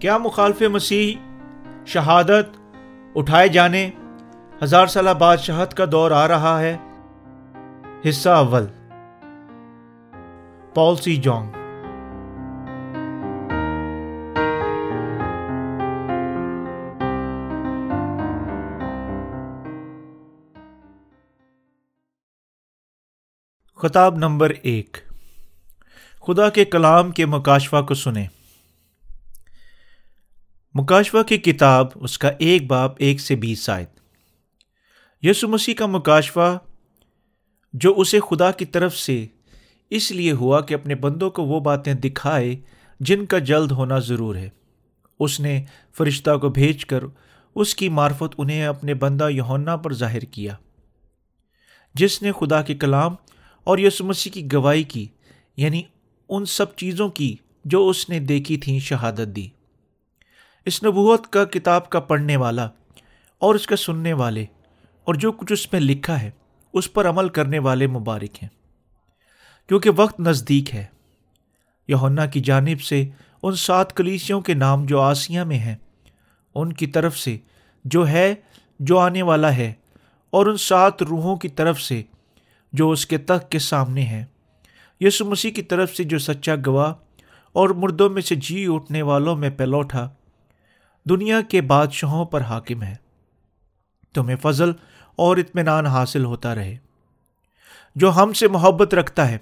کیا مخالف مسیح شہادت اٹھائے جانے ہزار سالہ بادشاہت کا دور آ رہا ہے؟ حصہ اول۔ پال سی جونگ۔ خطاب نمبر ایک۔ خدا کے کلام کے مکاشفہ کو سنیں۔ مکاشفہ کی کتاب اس کا ایک باپ ایک سے بیس شاید یسو مسیح کا مکاشفہ جو اسے خدا کی طرف سے اس لیے ہوا کہ اپنے بندوں کو وہ باتیں دکھائے جن کا جلد ہونا ضرور ہے۔ اس نے فرشتہ کو بھیج کر اس کی معرفت انہیں اپنے بندہ یونا پر ظاہر کیا۔ جس نے خدا کے کلام اور یسو مسیح کی گواہی کی یعنی ان سب چیزوں کی جو اس نے دیکھی تھیں شہادت دی۔ اس نبوت کا کتاب کا پڑھنے والا اور اس کا سننے والے اور جو کچھ اس میں لکھا ہے، اس پر عمل کرنے والے مبارک ہیں۔ کیونکہ وقت نزدیک ہے۔ یونا کی جانب سے ان سات کلیسیوں کے نام جو آسیاں میں ہیں، ان کی طرف سے جو ہے، جو آنے والا ہے، اور ان سات روحوں کی طرف سے جو اس کے تخت کے سامنے ہے یسو مسیح کی طرف سے جو سچا گواہ اور مردوں میں سے جی اٹھنے والوں میں پلوٹا دنیا کے بادشاہوں پر حاکم ہے۔ تمہیں فضل اور اطمینان حاصل ہوتا رہے۔ جو ہم سے محبت رکھتا ہے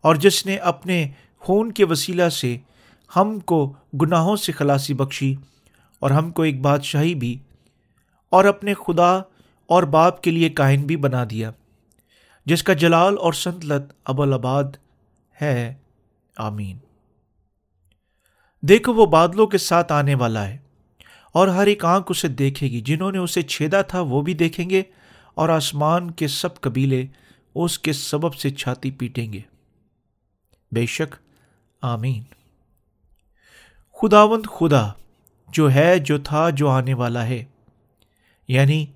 اور جس نے اپنے خون کے وسیلہ سے ہم کو گناہوں سے خلاصی بخشی اور ہم کو ایک بادشاہی بھی اور اپنے خدا اور باپ کے لیے کائن بھی بنا دیا، جس کا جلال اور سنتلت ابوالآباد ہے۔ آمین۔ دیکھو وہ بادلوں کے ساتھ آنے والا ہے۔ اور ہر ایک آنکھ اسے دیکھے گی۔ جنہوں نے اسے چھیدا تھا وہ بھی دیکھیں گے اور آسمان کے سب قبیلے اس کے سبب سے چھاتی پیٹیں گے۔ بے شک، آمین۔ خداوند خدا جو ہے، جو تھا، جو آنے والا ہے۔ یعنی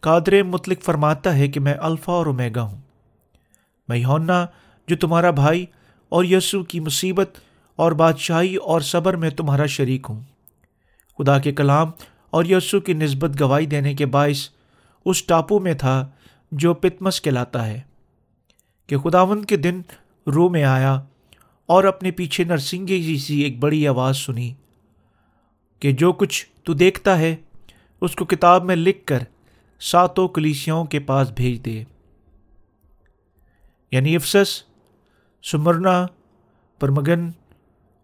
قادر مطلق فرماتا ہے کہ میں الفا اور امیگا ہوں۔ میں ہونا جو تمہارا بھائی اور یسو کی مصیبت اور بادشاہی اور صبر میں تمہارا شریک ہوں۔ خدا کے کلام اور یسو کی نسبت گواہی دینے کے باعث اس ٹاپو میں تھا جو پتمس کہلاتا ہے کہ خداون کے دن رو میں آیا اور اپنے پیچھے نرسنگے جی سی ایک بڑی آواز سنی کہ جو کچھ تو دیکھتا ہے اس کو کتاب میں لکھ کر ساتوں کلیسیوں کے پاس بھیج دے۔ یعنی افسس، سمرنا، پرمگن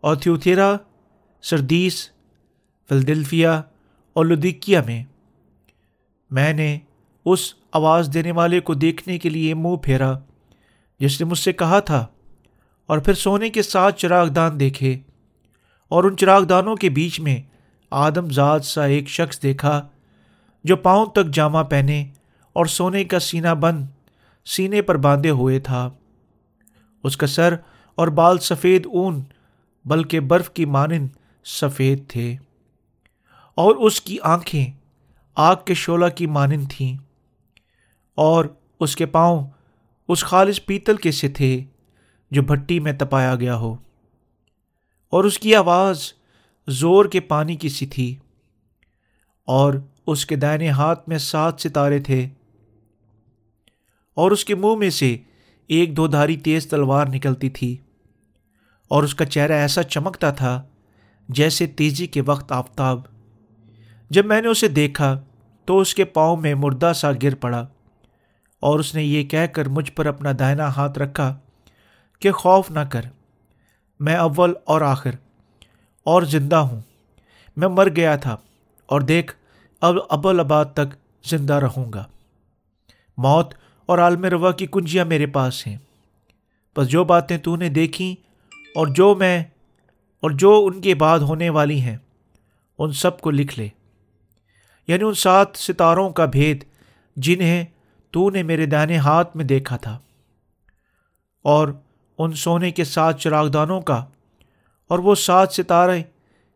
اوتھیوتھیرا سردیس فلدلفیا اور لدیکیا میں۔ میں نے اس آواز دینے والے کو دیکھنے کے لیے منہ پھیرا، جس نے مجھ سے کہا تھا، اور پھر سونے کے ساتھ چراغ دان دیکھے۔ اور ان چراغ دانوں کے بیچ میں آدم ذات سا ایک شخص دیکھا، جو پاؤں تک جامع پہنے اور سونے کا سینہ بند سینے پر باندھے ہوئے تھا۔ اس کا سر اور بال سفید اون، بلکہ برف کی مانند سفید تھے۔ اور اس کی آنکھیں آگ کے شعلہ کی مانند تھیں اور اس کے پاؤں اس خالص پیتل کے سے تھے جو بھٹی میں تپایا گیا ہو۔ اور اس کی آواز زور کے پانی کی سی تھی اور اس کے دائنے ہاتھ میں سات ستارے تھے اور اس کے منہ میں سے ایک دو دھاری تیز تلوار نکلتی تھی اور اس کا چہرہ ایسا چمکتا تھا جیسے تیزی کے وقت آفتاب۔ جب میں نے اسے دیکھا تو اس کے پاؤں میں مردہ سا گر پڑا اور اس نے یہ کہہ کر مجھ پر اپنا دائنا ہاتھ رکھا کہ خوف نہ کر، میں اول اور آخر اور زندہ ہوں۔ میں مر گیا تھا اور دیکھ، اب ابل آباد تک زندہ رہوں گا۔ موت اور عالم روا کی کنجیاں میرے پاس ہیں۔ بس جو باتیں تو نے دیکھیں اور جو میں اور جو ان کے بعد ہونے والی ہیں، ان سب کو لکھ لے۔ یعنی ان سات ستاروں کا بھید جنہیں تو نے میرے دانے ہاتھ میں دیکھا تھا۔ اور ان سونے کے سات چراغدانوں کا، اور وہ سات ستارے،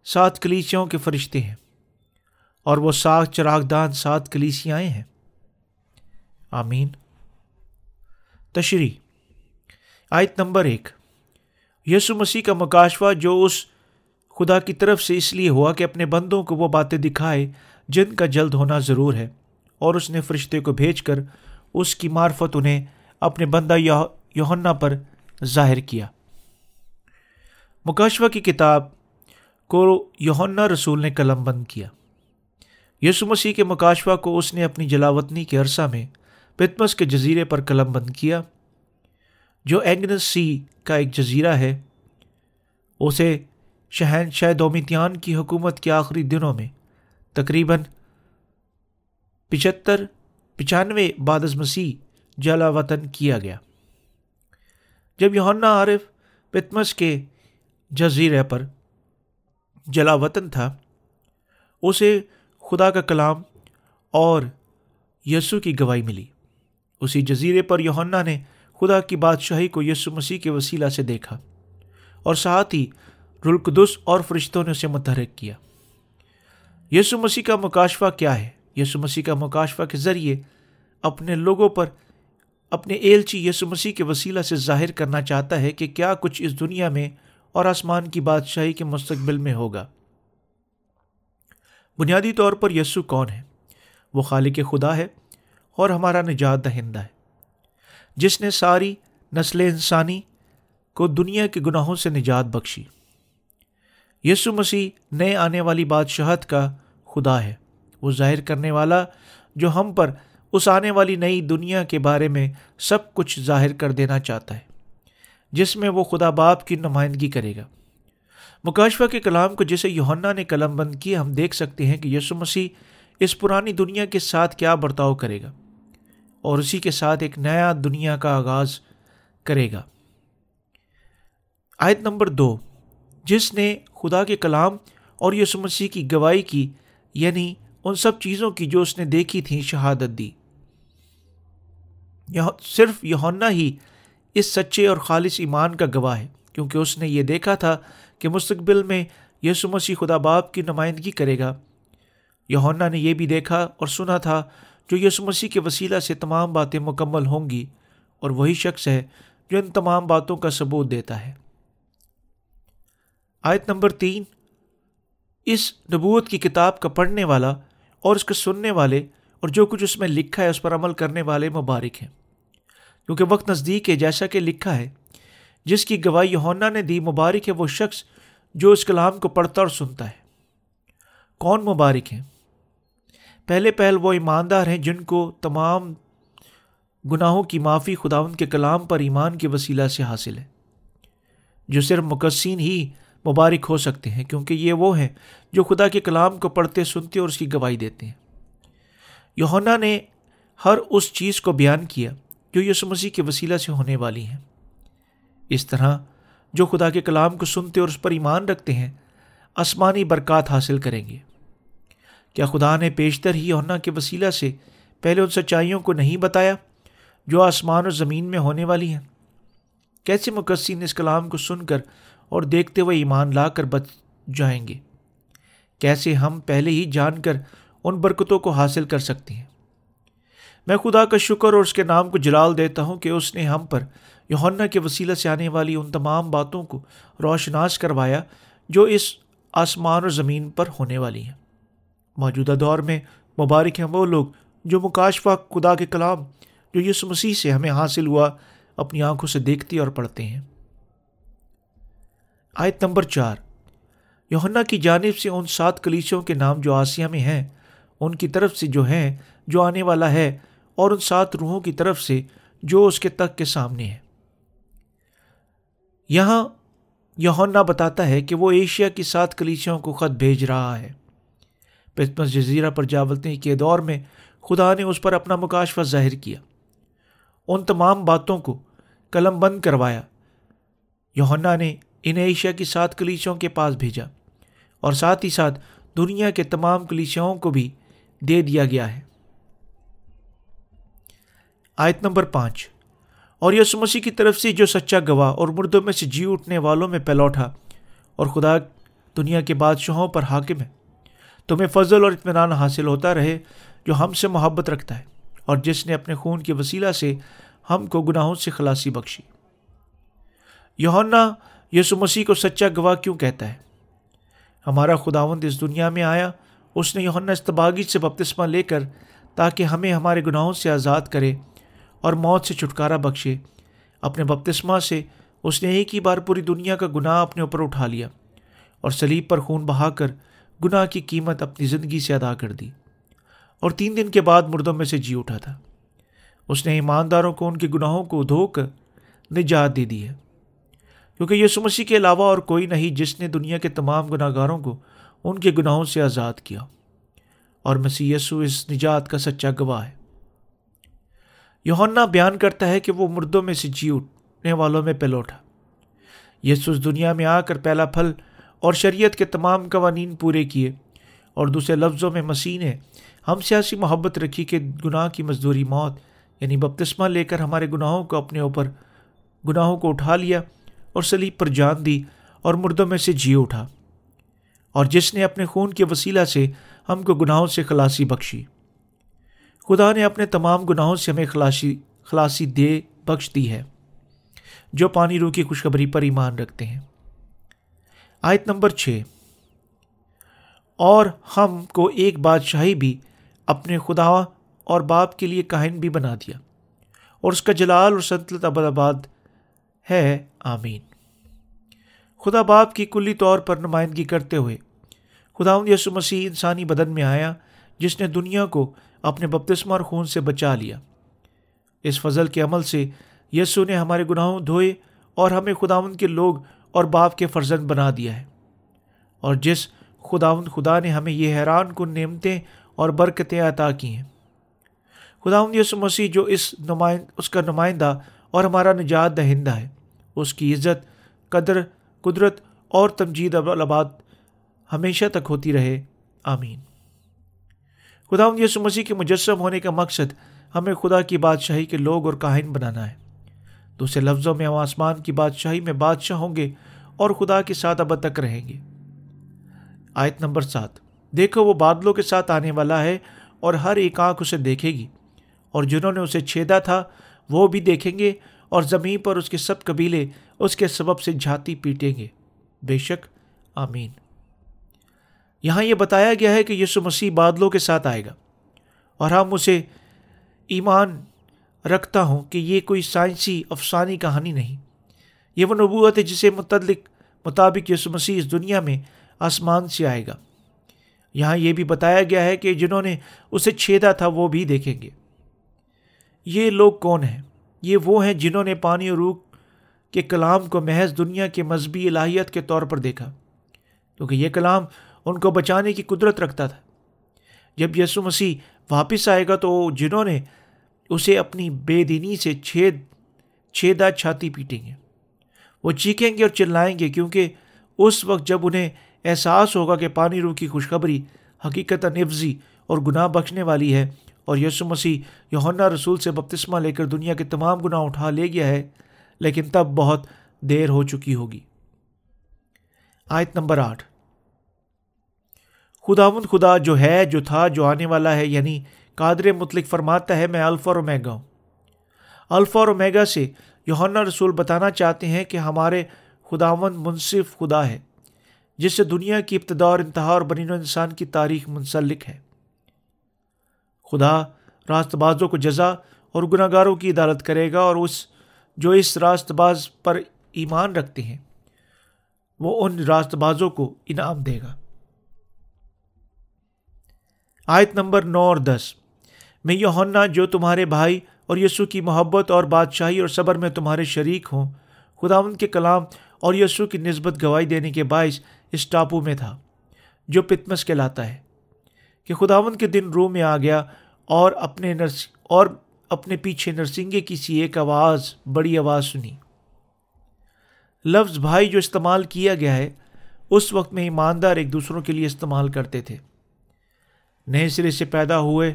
سات کلیسیوں کے فرشتے ہیں۔ اور وہ سات چراغدان، سات کلیسیاں ہیں۔ آمین۔ تشریح۔ آیت نمبر ایک۔ یسو مسیح کا مکاشوہ جو اس خدا کی طرف سے اس لیے ہوا کہ اپنے بندوں کو وہ باتیں دکھائے جن کا جلد ہونا ضرور ہے اور اس نے فرشتے کو بھیج کر اس کی معرفت انہیں اپنے بندہ یوہنا پر ظاہر کیا۔ مکاشوہ کی کتاب کو یوہنا رسول نے قلم بند کیا۔ یسو مسیح کے مکاشوہ کو اس نے اپنی جلاوطنی کے عرصہ میں پتمس کے جزیرے پر قلم بند کیا۔ جو اینگنس سی کا ایک جزیرہ ہے، اسے شہن شہ دومیتیان کی حکومت کے آخری دنوں میں تقریباً پچہتر پچانوے بادز مسیح جلا وطن کیا گیا۔ جب یونا عارف پتمس کے جزیرے پر جلا وطن تھا، اسے خدا کا کلام اور یسو کی گواہی ملی۔ اسی جزیرے پر یونا نے خدا کی بادشاہی کو یسو مسیح کے وسیلہ سے دیکھا اور ساتھ ہی رلقدس اور فرشتوں نے اسے متحرک کیا۔ یسو مسیح کا مکاشفہ کیا ہے؟ یسو مسیح کا مکاشفہ کے ذریعے اپنے لوگوں پر اپنے ایلچی یسو مسیح کے وسیلہ سے ظاہر کرنا چاہتا ہے کہ کیا کچھ اس دنیا میں اور آسمان کی بادشاہی کے مستقبل میں ہوگا۔ بنیادی طور پر یسو کون ہے؟ وہ خالق خدا ہے اور ہمارا نجات دہندہ ہے۔ جس نے ساری نسل انسانی کو دنیا کے گناہوں سے نجات بخشی۔ یسو مسیح نئے آنے والی بادشاہت کا خدا ہے۔ وہ ظاہر کرنے والا جو ہم پر اس آنے والی نئی دنیا کے بارے میں سب کچھ ظاہر کر دینا چاہتا ہے، جس میں وہ خدا باپ کی نمائندگی کرے گا۔ مکاشفہ کے کلام کو جسے یوہنا نے قلم بند کیا ہم دیکھ سکتے ہیں کہ یسو مسیح اس پرانی دنیا کے ساتھ کیا برتاؤ کرے گا اور اسی کے ساتھ ایک نیا دنیا کا آغاز کرے گا۔ آیت نمبر دو۔ جس نے خدا کے کلام اور یسو مسیح کی گواہی کی یعنی ان سب چیزوں کی جو اس نے دیکھی تھیں شہادت دی۔ صرف یونا ہی اس سچے اور خالص ایمان کا گواہ ہے، کیونکہ اس نے یہ دیکھا تھا کہ مستقبل میں یسو مسیح خدا باپ کی نمائندگی کرے گا۔ یونا نے یہ بھی دیکھا اور سنا تھا جو یسو مسیح کے وسیلہ سے تمام باتیں مکمل ہوں گی، اور وہی شخص ہے جو ان تمام باتوں کا ثبوت دیتا ہے۔ آیت نمبر تین۔ اس نبوت کی کتاب کا پڑھنے والا اور اس کے سننے والے اور جو کچھ اس میں لکھا ہے، اس پر عمل کرنے والے مبارک ہیں۔ کیونکہ وقت نزدیک ہے، جیسا کہ لکھا ہے، جس کی گواہی ہونا نے دی، مبارک ہے وہ شخص جو اس کلام کو پڑھتا اور سنتا ہے۔ کون مبارک ہیں؟ پہلے پہل وہ ایماندار ہیں جن کو تمام گناہوں کی معافی خداون کے کلام پر ایمان کے وسیلہ سے حاصل ہے، جو صرف مقصین ہی مبارک ہو سکتے ہیں، کیونکہ یہ وہ ہیں جو خدا کے کلام کو پڑھتے سنتے اور اس کی گواہی دیتے ہیں۔ یونا نے ہر اس چیز کو بیان کیا جو یسو مسیح کے وسیلہ سے ہونے والی ہیں۔ اس طرح جو خدا کے کلام کو سنتے اور اس پر ایمان رکھتے ہیں، آسمانی برکات حاصل کریں گے۔ کیا خدا نے پیشتر ہی یونا کے وسیلہ سے پہلے ان سچائیوں کو نہیں بتایا جو آسمان اور زمین میں ہونے والی ہیں؟ کیسے مقصین اس کلام کو سن کر اور دیکھتے ہوئے ایمان لا کر بچ جائیں گے۔ کیسے ہم پہلے ہی جان کر ان برکتوں کو حاصل کر سکتے ہیں۔ میں خدا کا شکر اور اس کے نام کو جلال دیتا ہوں کہ اس نے ہم پر یونا کے وسیلہ سے آنے والی ان تمام باتوں کو روشناس کروایا جو اس آسمان اور زمین پر ہونے والی ہیں۔ موجودہ دور میں مبارک ہیں وہ لوگ جو مکاشفہ خدا کے کلام جو یس مسیح سے ہمیں حاصل ہوا اپنی آنکھوں سے دیکھتے اور پڑھتے ہیں۔ آیت نمبر چار۔ یوہنا کی جانب سے ان سات کلیچوں کے نام جو آسیہ میں ہیں، ان کی طرف سے جو ہیں، جو آنے والا ہے، اور ان سات روحوں کی طرف سے جو اس کے تک کے سامنے ہے یہاں یوہنا بتاتا ہے کہ وہ ایشیا کی سات کلیچوں کو خط بھیج رہا ہے۔ پتمس جزیرہ پر جاولتے کے دور میں خدا نے اس پر اپنا مکاشفہ ظاہر کیا۔ ان تمام باتوں کو قلم بند کروایا۔ یوہنا نے انہیں ایشیا کی سات کلیچوں کے پاس بھیجا اور ساتھ ہی ساتھ دنیا کے تمام کلیچوں کو بھی دے دیا گیا ہے۔ آیت نمبر پانچ۔ اور یسو مسیح کی طرف سے جو سچا گواہ اور مردوں میں سے جی اٹھنے والوں میں پلوٹا اور خدا دنیا کے بادشاہوں پر حاکم ہے، تمہیں فضل اور اطمینان حاصل ہوتا رہے جو ہم سے محبت رکھتا ہے اور جس نے اپنے خون کے وسیلہ سے ہم کو گناہوں سے خلاصی بخشی۔ یونا یسو مسیح کو سچا گواہ کیوں کہتا ہے؟ ہمارا خداوند اس دنیا میں آیا، اس نے یونا استباغی سے بپتسمہ لے کر تاکہ ہمیں ہمارے گناہوں سے آزاد کرے اور موت سے چھٹکارا بخشے۔ اپنے بپتسمہ سے اس نے ایک ہی بار پوری دنیا کا گناہ اپنے اوپر اٹھا لیا اور سلیب پر خون بہا کر گناہ کی قیمت اپنی زندگی سے ادا کر دی۔ اور تین دن کے بعد مردوں میں سے جی اٹھا تھا۔ اس نے ایمانداروں کو، ان کے گناہوں کو دھو کر نجات دے دی ہے۔ کیونکہ یسو مسیح کے علاوہ اور کوئی نہیں جس نے دنیا کے تمام گناہ گاروں کو ان کے گناہوں سے آزاد کیا۔ اور مسیح یسو اس نجات کا سچا گواہ ہے۔ یونا بیان کرتا ہے کہ وہ مردوں میں سے جی اٹھنے والوں میں پہلو اٹھا۔ یسو اس دنیا میں آ کر پہلا پھل اور شریعت کے تمام قوانین پورے کیے۔ اور دوسرے لفظوں میں مسیح نے ہم سے ایسی محبت رکھی کہ گناہ کی مزدوری، موت یعنی بپتسمہ لے کر ہمارے گناہوں کو اپنے اوپر، گناہوں کو اٹھا لیا۔ اور سلیب پر جان دی اور مردوں میں سے جی اٹھا۔ اور جس نے اپنے خون کے وسیلہ سے ہم کو گناہوں سے خلاصی بخشی۔ خدا نے اپنے تمام گناہوں سے ہمیں خلاصی خلاصی دے، بخش دی ہے، جو پانی روح کی خوشخبری پر ایمان رکھتے ہیں۔ آیت نمبر چھ۔ اور ہم کو ایک بادشاہی بھی اپنے خدا اور باپ کے لیے کاہن بھی بنا دیا۔ اور اس کا جلال اور سنتلت ابد آباد ہے آمین۔ خدا باپ کی کلی طور پر نمائندگی کرتے ہوئے خدا یسو مسیح انسانی بدن میں آیا، جس نے دنیا کو اپنے بپتسمہ اور خون سے بچا لیا۔ اس فضل کے عمل سے یسو نے ہمارے گناہوں دھوئے اور ہمیں خداون کے لوگ اور باپ کے فرزند بنا دیا ہے۔ اور جس خداون خدا نے ہمیں یہ حیران کن نعمتیں اور برکتیں عطا کی ہیں۔ خداون یسو مسیح جو اس نمائند اس کا نمائندہ اور ہمارا نجات دہندہ ہے۔ اس کی عزت، قدر، قدرت اور تمجید ابلآباد ہمیشہ تک ہوتی رہے۔ آمین۔ خدا یسو مسیح کے مجسم ہونے کا مقصد ہمیں خدا کی بادشاہی کے لوگ اور کاہن بنانا ہے۔ دوسرے لفظوں میں ہم آسمان کی بادشاہی میں بادشاہ ہوں گے اور خدا کے ساتھ اب تک رہیں گے۔ آیت نمبر سات۔ دیکھو، وہ بادلوں کے ساتھ آنے والا ہے اور ہر ایک آنکھ اسے دیکھے گی اور جنہوں نے اسے چھیدا تھا، وہ بھی دیکھیں گے اور زمین پر اس کے سب قبیلے اس کے سبب سے جھاتی پیٹیں گے۔ بے شک، آمین۔ یہاں یہ بتایا گیا ہے کہ یسو مسیح بادلوں کے ساتھ آئے گا اور ہم اسے ایمان رکھتا ہوں کہ یہ کوئی سائنسی افسانی کہانی نہیں۔ یہ وہ نبوت ہے جسے متعلق مطابق یسو مسیح اس دنیا میں آسمان سے آئے گا۔ یہاں یہ بھی بتایا گیا ہے کہ جنہوں نے اسے چھیدا تھا وہ بھی دیکھیں گے۔ یہ لوگ کون ہیں؟ یہ وہ ہیں جنہوں نے پانی اور روح کے کلام کو محض دنیا کے مذہبی الہیت کے طور پر دیکھا۔ کیونکہ یہ کلام ان کو بچانے کی قدرت رکھتا تھا۔ جب یسو مسیح واپس آئے گا تو جنہوں نے اسے اپنی بے دینی سے چھید، چھیدا چھاتی پیٹیں گے۔ وہ چیخیں گے اور چلائیں گے کیونکہ اس وقت جب انہیں احساس ہوگا کہ پانی روح کی خوشخبری حقیقت نفزی اور گناہ بخشنے والی ہے اور یسو مسیح یونا رسول سے بپتسمہ لے کر دنیا کے تمام گناہ اٹھا لے گیا ہے، لیکن تب بہت دیر ہو چکی ہوگی۔ آیت نمبر آٹھ۔ خداون خدا جو ہے، جو تھا، جو آنے والا ہے یعنی قادر مطلق فرماتا ہے، میں الفا اور اومیگا ہوں۔ الفا اور اومیگا سے یونا رسول بتانا چاہتے ہیں کہ ہمارے خداون منصف خدا ہے، جس سے دنیا کی ابتدا اور انتہا اور بنین و انسان کی تاریخ منسلک ہے۔ خدا راست بازوں کو جزا اور گناہ گاروں کی عدالت کرے گا اور اس جو اس راست باز پر ایمان رکھتے ہیں، وہ ان راست بازوں کو انعام دے گا۔ آیت نمبر نو اور دس۔ میں یونا جو تمہارے بھائی اور یسو کی محبت اور بادشاہی اور صبر میں تمہارے شریک ہوں خدا ان کے کلام اور یسو کی نسبت گواہی دینے کے باعث اس ٹاپو میں تھا، جو پتمس کہلاتا ہے۔ کہ خداون کے دن روح میں آ گیا اور اپنے نرس اور اپنے پیچھے نرسنگے کی سی ایک آواز، بڑی آواز سنی۔ لفظ بھائی جو استعمال کیا گیا ہے، اس وقت میں ایماندار ایک دوسروں کے لیے استعمال کرتے تھے۔ نئے سرے سے پیدا ہوئے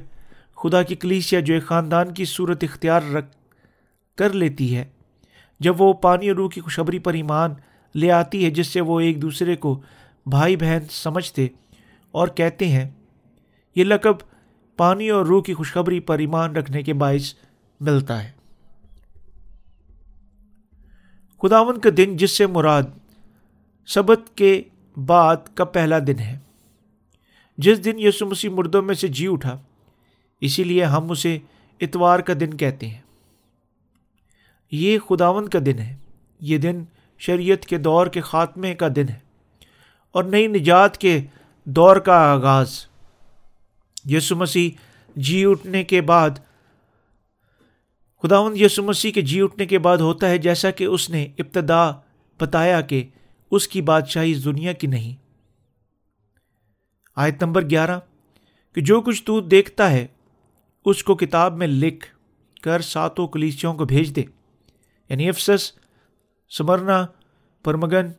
خدا کی کلیسیا جو ایک خاندان کی صورت اختیار رکھ کر لیتی ہے، جب وہ پانی اور روح کی خوشبری پر ایمان لے آتی ہے، جس سے وہ ایک دوسرے کو بھائی بہن سمجھتے اور کہتے ہیں یہ لقب پانی اور روح کی خوشخبری پر ایمان رکھنے کے باعث ملتا ہے۔ خداون کا دن جس سے مراد سبت کے بعد کا پہلا دن ہے۔ جس دن یسو مسیح مردوں میں سے جی اٹھا، اسی لیے ہم اسے اتوار کا دن کہتے ہیں۔ یہ خداون کا دن ہے۔ یہ دن شریعت کے دور کے خاتمے کا دن ہے اور نئی نجات کے دور کا آغاز۔ یسو مسیح جی اٹھنے کے بعد خداون یسو مسیح کے جی اٹھنے کے بعد ہوتا ہے جیسا کہ اس نے ابتدا بتایا کہ اس کی بادشاہی اس دنیا کی نہیں۔ آیت نمبر گیارہ، کہ جو کچھ تو دیکھتا ہے، اس کو کتاب میں لکھ کر ساتوں کلیسیوں کو بھیج دے۔ یعنی افسس، سمرنا، پرمگن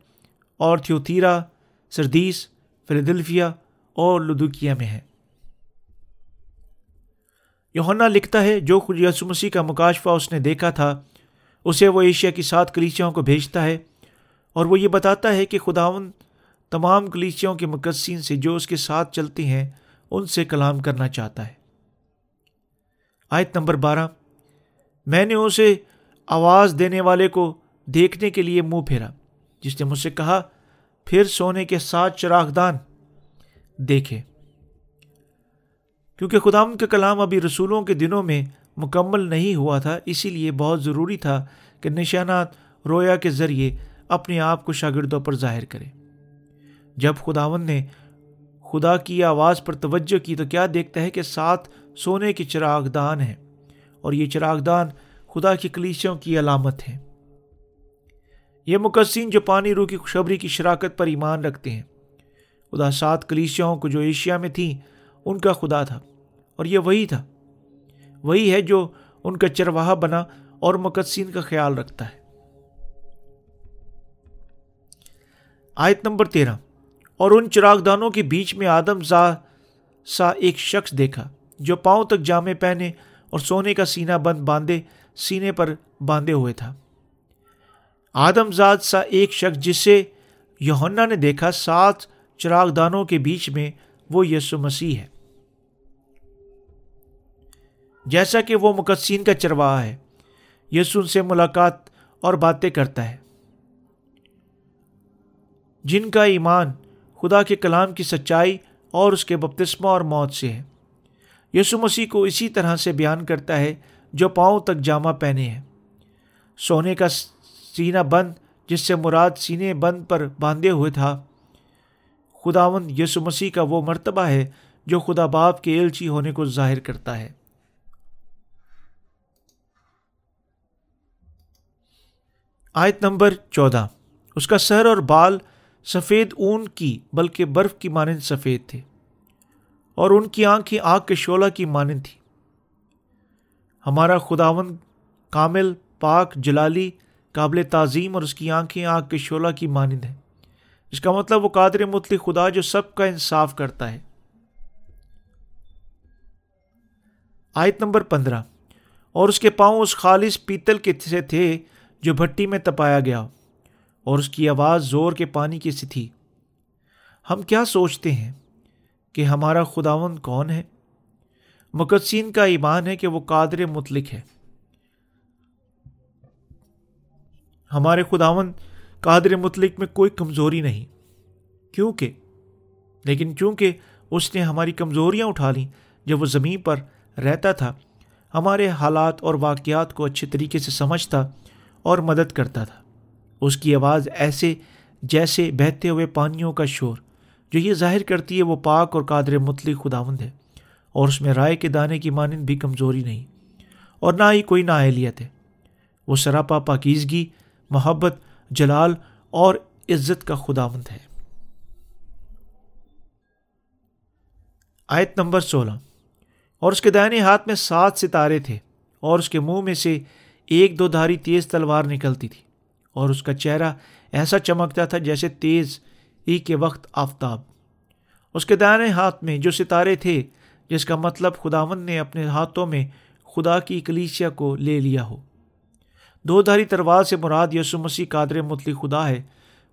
اور تھیوتھیرا سردیس فلیدلفیا اور لدوکیا میں ہے۔ یوہنا لکھتا ہے، جو خود یسو مسیح کا مکاشفہ اس نے دیکھا تھا، اسے وہ ایشیا کی سات کلیچیوں کو بھیجتا ہے اور وہ یہ بتاتا ہے کہ خداون تمام کلیچیوں کے مقصین سے جو اس کے ساتھ چلتے ہیں، ان سے کلام کرنا چاہتا ہے۔ آیت نمبر بارہ، میں نے اسے آواز دینے والے کو دیکھنے کے لیے منہ پھیرا، جس نے مجھ سے کہا، پھر سونے کے ساتھ چراغ دان دیکھے کیونکہ خدام کا کلام ابھی رسولوں کے دنوں میں مکمل نہیں ہوا تھا، اسی لیے بہت ضروری تھا کہ نشانات رویا کے ذریعے اپنے آپ کو شاگردوں پر ظاہر کرے جب خداون نے خدا کی آواز پر توجہ کی تو کیا دیکھتا ہے کہ سات سونے کے چراغ دان ہیں اور یہ چراغ دان خدا کی کلیسیوں کی علامت ہے یہ مقصین جو پانی رو کی خوشبری کی شراکت پر ایمان رکھتے ہیں۔ خدا سات کلیسیوں کو جو ایشیا میں تھیں ان کا خدا تھا اور یہ وہی تھا۔ وہی ہے جو ان کا چرواہا بنا اور مقدسین کا خیال رکھتا ہے۔ آیت نمبر تیرہ۔ اور ان چراغ دانوں کے بیچ میں آدم زا سا ایک شخص دیکھا جو پاؤں تک جامے پہنے اور سونے کا سینہ بند باندھے، سینے پر باندھے ہوئے تھا۔ آدم زاد سا ایک شخص جسے یوہنا نے دیکھا، سات چراغ دانوں کے بیچ میں وہ یسو مسیح ہے۔ جیسا کہ وہ مقدسین کا چرواہا ہے۔ یسو ان سے ملاقات اور باتیں کرتا ہے۔ جن کا ایمان خدا کے کلام کی سچائی اور اس کے بپتسمہ اور موت سے ہے۔ یسو مسیح کو اسی طرح سے بیان کرتا ہے جو پاؤں تک جامع پہنے ہیں۔ سونے کا سینہ بند جس سے مراد سینے بند پر باندھے ہوئے تھا۔ خداون یسو مسیح کا وہ مرتبہ ہے جو خدا باپ کے ایلچی ہونے کو ظاہر کرتا ہے۔ آیت نمبر چودہ۔ اس کا سر اور بال سفید اون کی، بلکہ برف کی مانند سفید تھے، اور ان کی آنکھیں آگ کے شعلہ کی مانند تھی۔ ہمارا خداون کامل، پاک، جلالی، قابل تعظیم اور اس کی آنکھیں آگ کے شعلہ کی مانند ہیں اس کا مطلب وہ قادر مطلق خدا جو سب کا انصاف کرتا ہے۔ آیت نمبر پندرہ۔ اور اس کے پاؤں اس خالص پیتل کے سے تھے جو بھٹی میں تپایا گیا اور اس کی آواز زور کے پانی کی سی تھی۔ ہم کیا سوچتے ہیں کہ ہمارا خداون کون ہے؟ مقدسین کا ایمان ہے کہ وہ قادر مطلق ہے۔ ہمارے خداون قادر مطلق میں کوئی کمزوری نہیں۔ کیونکہ؟ لیکن چونکہ اس نے ہماری کمزوریاں اٹھا لیں، جب وہ زمین پر رہتا تھا، ہمارے حالات اور واقعات کو اچھے طریقے سے سمجھتا اور مدد کرتا تھا۔ اس کی آواز ایسے جیسے بہتے ہوئے پانیوں کا شور۔ جو یہ ظاہر کرتی ہے وہ پاک اور قادر مطلق خداوند ہے، اور اس میں رائے کے دانے کی مانند بھی کمزوری نہیں، اور نہ ہی کوئی نااہلیت ہے۔ وہ سراپا پاکیزگی، محبت، جلال اور عزت کا خداوند ہے۔ آیت نمبر سولہ۔ اور اس کے دائنے ہاتھ میں سات ستارے تھے، اور اس کے منہ میں سے ایک دو دھاری تیز تلوار نکلتی تھی اور اس کا چہرہ ایسا چمکتا تھا جیسے تیز ای کے وقت آفتاب۔ اس کے دائیں ہاتھ میں جو ستارے تھے، جس کا مطلب خداون نے اپنے ہاتھوں میں خدا کی کلیسیا کو لے لیا ہو۔ دو دھاری تلوار سے مراد یسو مسیح قادر مطلع خدا ہے۔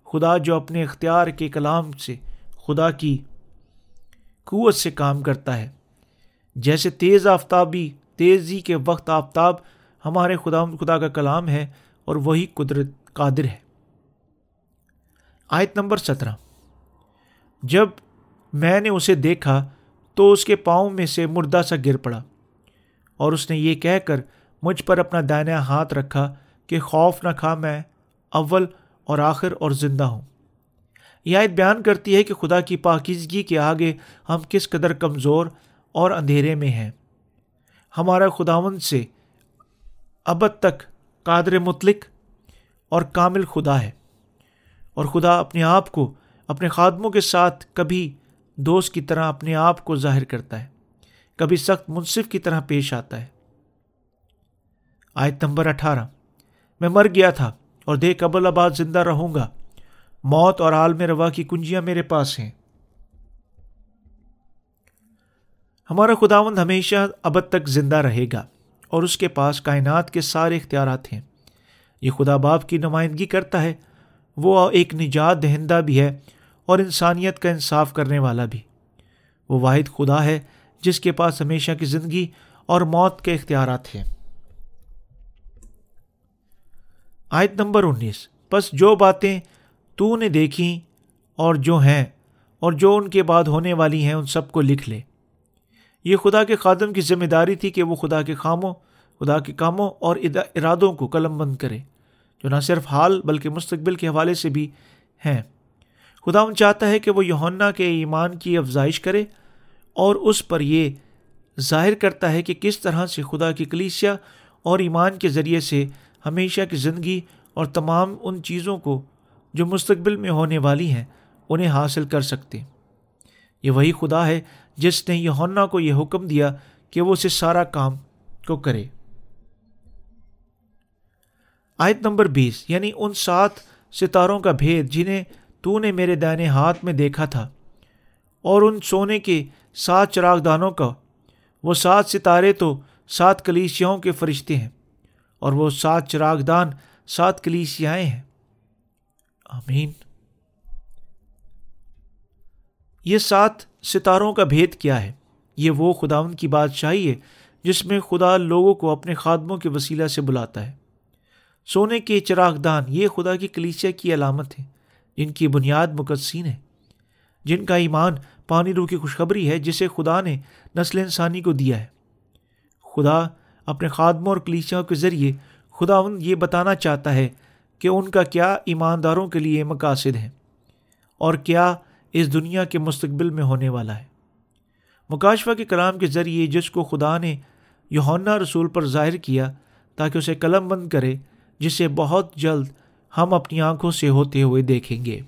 خدا جو اپنے اختیار کے کلام سے خدا کی قوت سے کام کرتا ہے۔ جیسے تیز آفتابی، تیزی کے وقت آفتاب ہمارے خدا خدا کا کلام ہے اور وہی قدرت قادر ہے۔ آیت نمبر سترہ۔ جب میں نے اسے دیکھا تو اس کے پاؤں میں سے مردہ سا گر پڑا اور اس نے یہ کہہ کر مجھ پر اپنا دائنا ہاتھ رکھا کہ خوف نہ کھا میں اول اور آخر اور زندہ ہوں۔ یہ آیت بیان کرتی ہے کہ خدا کی پاکیزگی کے آگے ہم کس قدر کمزور اور اندھیرے میں ہیں۔ ہمارا خداون سے ابد تک قادر مطلق اور کامل خدا ہے۔ اور خدا اپنے آپ کو اپنے خادموں کے ساتھ کبھی دوست کی طرح اپنے آپ کو ظاہر کرتا ہے، کبھی سخت منصف کی طرح پیش آتا ہے۔ آیت نمبر اٹھارہ۔ میں مر گیا تھا اور دیکھ ابل آباد زندہ رہوں گا۔ موت اور عالم روا کی کنجیاں میرے پاس ہیں۔ ہمارا خداوند ہمیشہ ابد تک زندہ رہے گا۔ اور اس کے پاس کائنات کے سارے اختیارات ہیں۔ یہ خدا باپ کی نمائندگی کرتا ہے۔ وہ ایک نجات دہندہ بھی ہے اور انسانیت کا انصاف کرنے والا بھی۔ وہ واحد خدا ہے جس کے پاس ہمیشہ کی زندگی اور موت کے اختیارات ہیں۔ آیت نمبر انیس۔ بس جو باتیں تو نے دیکھیں اور جو ہیں اور جو ان کے بعد ہونے والی ہیں، ان سب کو لکھ لے۔ یہ خدا کے خادم کی ذمہ داری تھی کہ وہ خدا کے خاموں، خدا کے کاموں اور ارادوں کو قلم بند کرے۔ جو نہ صرف حال بلکہ مستقبل کے حوالے سے بھی ہیں۔ خدا ان چاہتا ہے کہ وہ یونا کے ایمان کی افزائش کرے اور اس پر یہ ظاہر کرتا ہے کہ کس طرح سے خدا کی کلیسیا اور ایمان کے ذریعے سے ہمیشہ کی زندگی اور تمام ان چیزوں کو جو مستقبل میں ہونے والی ہیں، انہیں حاصل کر سکتے۔ یہ وہی خدا ہے جس نے یونا کو یہ حکم دیا کہ وہ اسے سارا کام کو کرے۔ آیت نمبر بیس یعنی ان سات ستاروں کا بھید جنہیں تو نے میرے دائنے ہاتھ میں دیکھا تھا، اور ان سونے کے سات چراغ دانوں کا۔ وہ سات ستارے تو سات کلیسیاؤں کے فرشتے ہیں، اور وہ سات چراغ دان سات کلیسیائیں ہیں۔ آمین۔ یہ سات ستاروں کا بھید کیا ہے۔ یہ وہ خداون کی بادشاہی ہے جس میں خدا لوگوں کو اپنے خادموں کے وسیلہ سے بلاتا ہے۔ سونے کے چراغ دان یہ خدا کی کلیسیا کی علامت ہے جن کی بنیاد مقدسین ہے جن کا ایمان پانی روح کی خوشخبری ہے، جسے خدا نے نسل انسانی کو دیا ہے۔ خدا اپنے خادموں اور کلیسیاں کے ذریعے خدا یہ بتانا چاہتا ہے کہ ان کا کیا ایمانداروں کے لیے مقاصد ہیں اور کیا اس دنیا کے مستقبل میں ہونے والا ہے۔ مکاشفہ کے کلام کے ذریعے جس کو خدا نے یونا رسول پر ظاہر کیا تاکہ اسے قلم بند کرے، جسے بہت جلد ہم اپنی آنکھوں سے ہوتے ہوئے دیکھیں گے۔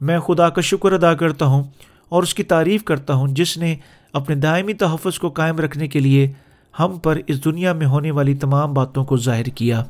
میں خدا کا شکر ادا کرتا ہوں اور اس کی تعریف کرتا ہوں جس نے اپنے دائمی تحفظ کو قائم رکھنے کے لیے ہم پر اس دنیا میں ہونے والی تمام باتوں کو ظاہر کیا۔